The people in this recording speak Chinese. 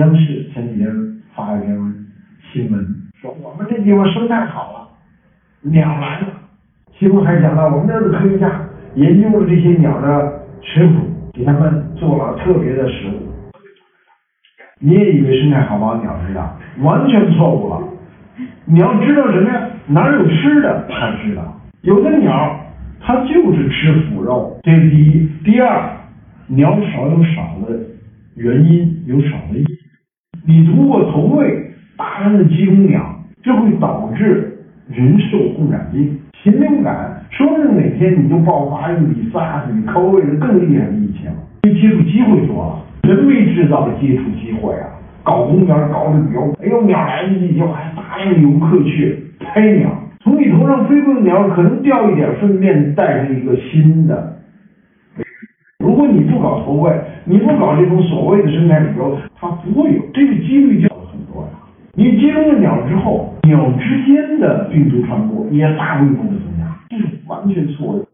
央视前几天发了一篇新闻，说我们这地方生态好了，鸟来了。其中还讲到我们这儿的科学家研究了这些鸟的食谱，给他们做了特别的食物。你也以为生态好吗？鸟知道，完全错误了。鸟知道什么呀？哪有吃的，它知道。有的鸟它就是吃腐肉，这是第一。第二，鸟少有少的原因，有少的意义。你通过投喂大量的鸡公鸟，这会导致人受共染病。禽流感说不定哪天你就爆发一比三，比抠喂的更厉害的疫情，因为接触机会多了，人为制造的接触机会啊，搞公园搞旅游，哎呦鸟来了你就还大量游客去拍鸟，从你头上飞过的鸟可能掉一点粪便，带着一个新的。你不搞投喂，你不搞这种所谓的生态旅游，它不会有这个几率就小了很多呀。你接种了鸟之后，鸟之间的病毒传播也大规模的增加，这是完全错的。